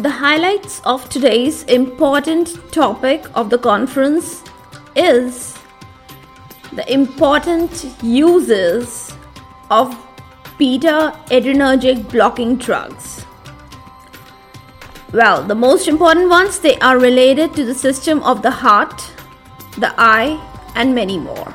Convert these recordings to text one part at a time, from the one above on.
The highlights of today's important topic of the conference is the important uses of beta adrenergic blocking drugs. Well, the most important ones they are related to the system of the heart, the eye, and many more.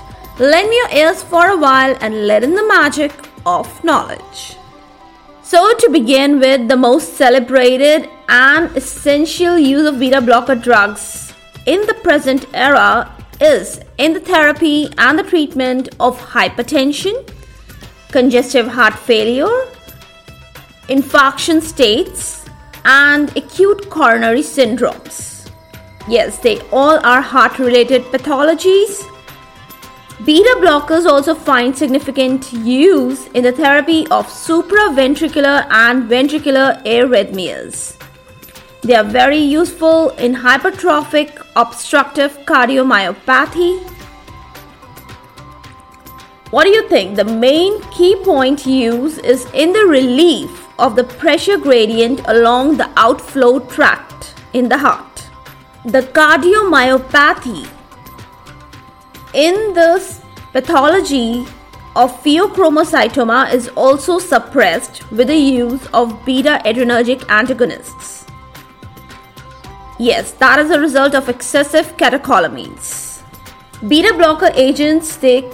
Lend me your ears for a while and let in the magic of knowledge. So, to begin with, the most celebrated and essential use of beta blocker drugs in the present era is in the therapy and the treatment of hypertension, congestive heart failure, infarction states, and acute coronary syndromes. Yes, they all are heart related pathologies. Beta blockers also find significant use in the therapy of supraventricular and ventricular arrhythmias. They are very useful in hypertrophic obstructive cardiomyopathy. What do you think? The main key point used is in the relief of the pressure gradient along the outflow tract in the heart. The cardiomyopathy in this pathology of pheochromocytoma is also suppressed with the use of beta adrenergic antagonists. Yes, that is a result of excessive catecholamines. Beta blocker agents they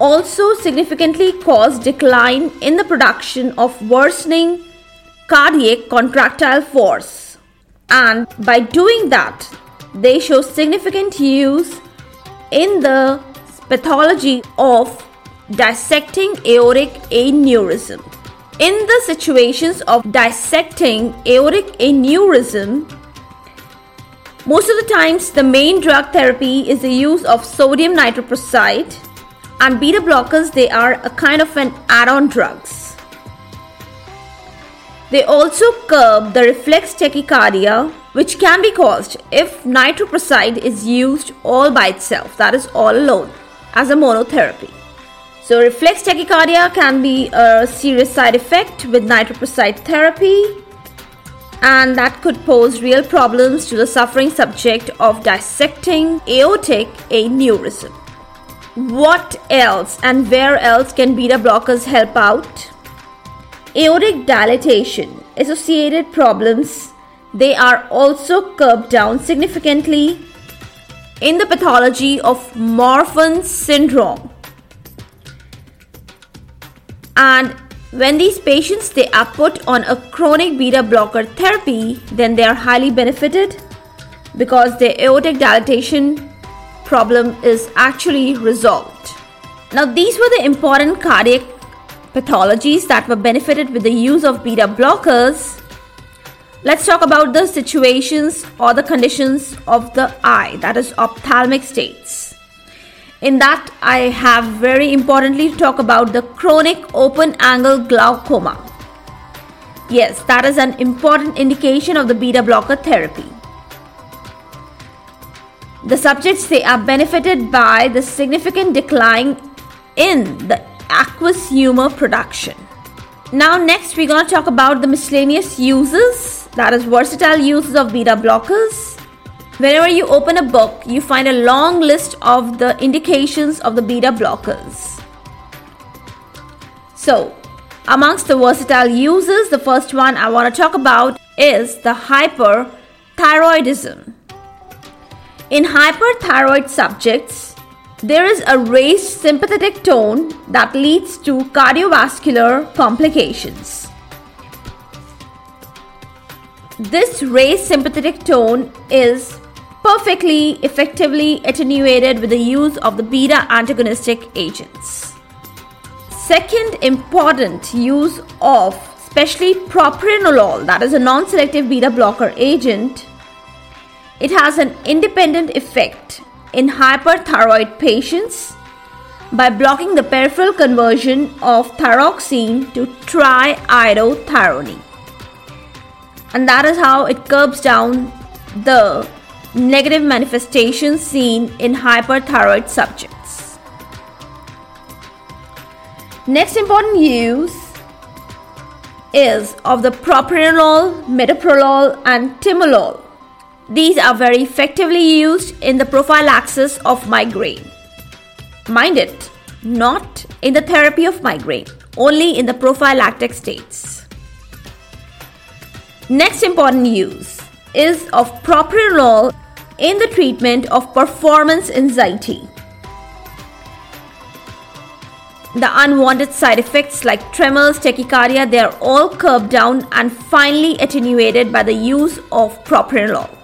also significantly cause decline in the production of worsening cardiac contractile force. And by doing that, they show significant use in the pathology of dissecting aortic aneurysm. In the situations of dissecting aortic aneurysm, most of the times the main drug therapy is the use of sodium nitroprusside and beta blockers they are a kind of an add-on drugs. They also curb the reflex tachycardia, which can be caused if nitroprusside is used all by itself, that is, all alone, as a monotherapy. So, reflex tachycardia can be a serious side effect with nitroprusside therapy, and that could pose real problems to the suffering subject of dissecting aortic aneurysm. What else and where else can beta blockers help out? Aortic dilatation associated problems. They are also curbed down significantly in the pathology of Marfan syndrome. And when these patients they are put on a chronic beta blocker therapy then they are highly benefited because their aortic dilatation problem is actually resolved. Now these were the important cardiac pathologies that were benefited with the use of beta blockers, let's talk about the situations or the conditions of the eye, that is, ophthalmic states. In that, I have very importantly talk about the chronic open angle glaucoma. Yes, that is an important indication of the beta blocker therapy. The subjects they are benefited by the significant decline in the aqueous humor production. Now, next, we're going to talk about the miscellaneous uses, that is, versatile uses of beta blockers. Whenever you open a book, you find a long list of the indications of the beta blockers. So, amongst the versatile uses, the first one I want to talk about is the hyperthyroidism. In hyperthyroid subjects, there is a raised sympathetic tone that leads to cardiovascular complications. This raised sympathetic tone is perfectly effectively attenuated with the use of the beta antagonistic agents. Second important use of especially propranolol, that is a non selective beta blocker agent, it has an independent effect in hyperthyroid patients by blocking the peripheral conversion of thyroxine to triiodothyronine. And that is how it curbs down the negative manifestations seen in hyperthyroid subjects. Next important use is of the propranolol, metoprolol, and timolol. These are very effectively used in the prophylaxis of migraine. Mind it, not in the therapy of migraine, only in the prophylactic states. Next important use is of propranolol in the treatment of performance anxiety. The unwanted side effects like tremors, tachycardia, they are all curbed down and finally attenuated by the use of propranolol.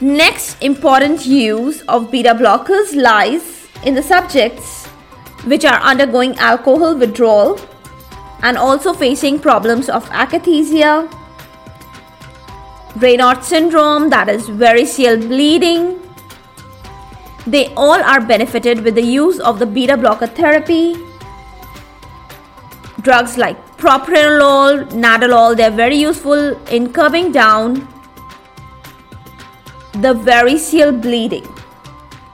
Next important use of beta blockers lies in the subjects which are undergoing alcohol withdrawal and also facing problems of akathisia, Raynaud syndrome, that is variceal bleeding, they all are benefited with the use of the beta blocker therapy. Drugs like propranolol, nadolol, they're very useful in curbing down the variceal bleeding.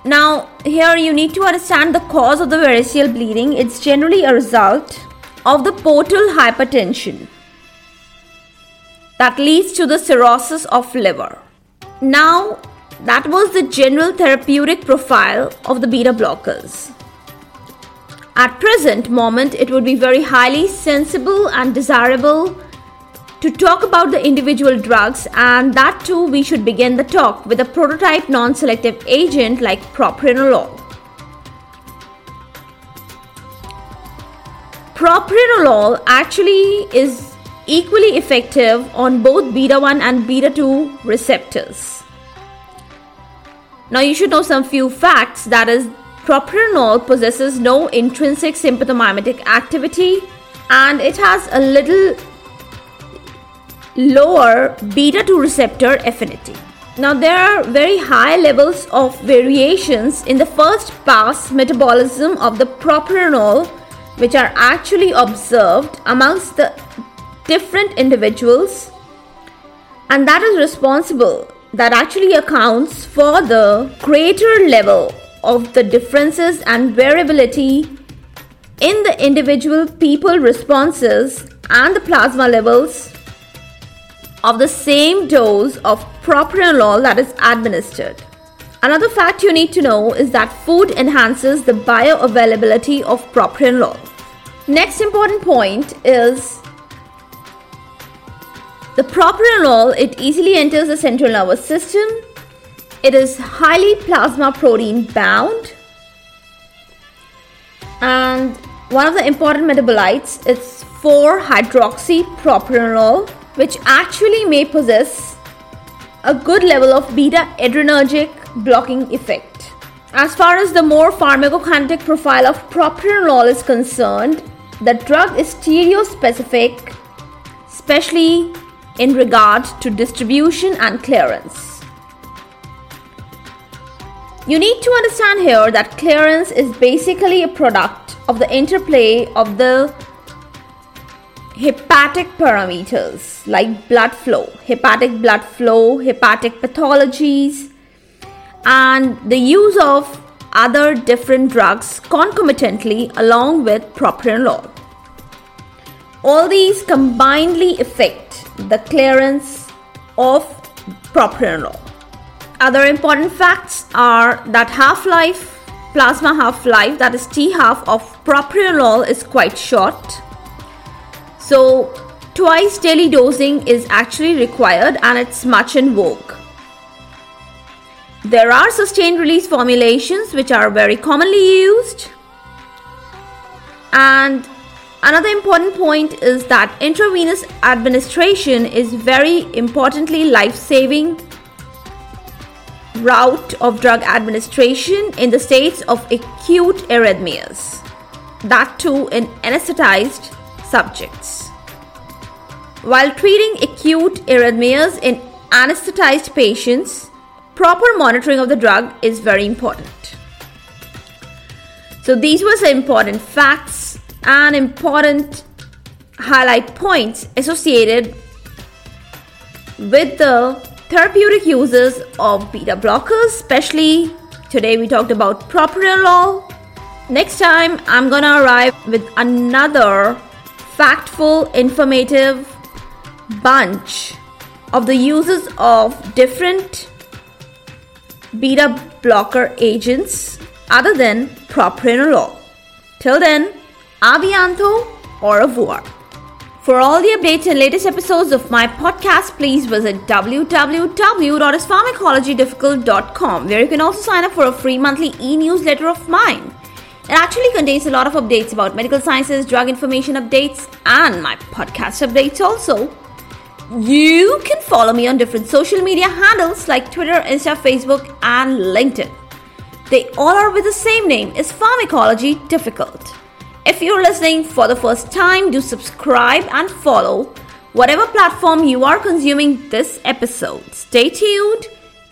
Now, here you need to understand the cause of the variceal bleeding. It's generally a result of the portal hypertension that leads to the cirrhosis of liver. Now, that was the general therapeutic profile of the beta blockers. At present moment, it would be very highly sensible and desirable to talk about the individual drugs, and that too, we should begin the talk with a prototype non selective agent like propranolol. Propranolol actually is equally effective on both beta 1 and beta 2 receptors. Now you should know some few facts that is propranolol possesses no intrinsic sympathomimetic activity and it has a little lower beta 2 receptor affinity. Now, there are very high levels of variations in the first pass metabolism of the propranolol, which are actually observed amongst the different individuals, and that is responsible that actually accounts for the greater level of the differences and variability in the individual people responses and the plasma levels of the same dose of propranolol that is administered. Another fact you need to know is that food enhances the bioavailability of propranolol. Next important point is the propranolol, it easily enters the central nervous system. It is highly plasma protein bound. And one of the important metabolites is 4-hydroxypropranolol, which actually may possess a good level of beta adrenergic blocking effect. As far as the more pharmacokinetic profile of propranolol is concerned, the drug is stereospecific, especially in regard to distribution and clearance. You need to understand here that clearance is basically a product of the interplay of the hepatic parameters like blood flow, hepatic blood flow, hepatic pathologies, and the use of other different drugs concomitantly along with propranolol. All these combinedly affect the clearance of propranolol. Other important facts are that half life, plasma half life, that is T half of propranolol is quite short. So, twice daily dosing is actually required and it's much in vogue. There are sustained release formulations which are very commonly used, and Another important point is that intravenous administration is very importantly life saving route of drug administration in the states of acute arrhythmias. that too in anesthetized subjects. While treating acute arrhythmias in anesthetized patients, proper monitoring of the drug is very important. So, these were some important facts and important highlight points associated with the therapeutic uses of beta blockers, especially today we talked about propranolol. Next time, I'm gonna arrive with another factful, informative bunch of the uses of different beta blocker agents other than propranolol. Till then, à bientôt au revoir. For all the updates and latest episodes of my podcast, please visit www.ispharmacologydifficult.com where you can also sign up for a free monthly e-newsletter of mine. It actually contains a lot of updates about medical sciences, drug information updates, and my podcast updates also. You can follow me on different social media handles like Twitter, Insta, Facebook, and LinkedIn. They all are with the same name is Pharmacology Difficult. If you're listening for the first time, do subscribe and follow whatever platform you are consuming this episode. Stay tuned.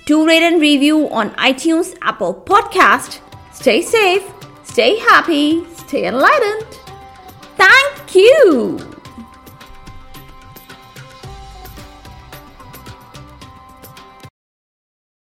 Do rate and review on iTunes, Apple Podcast. Stay safe, stay happy, stay enlightened. Thank you.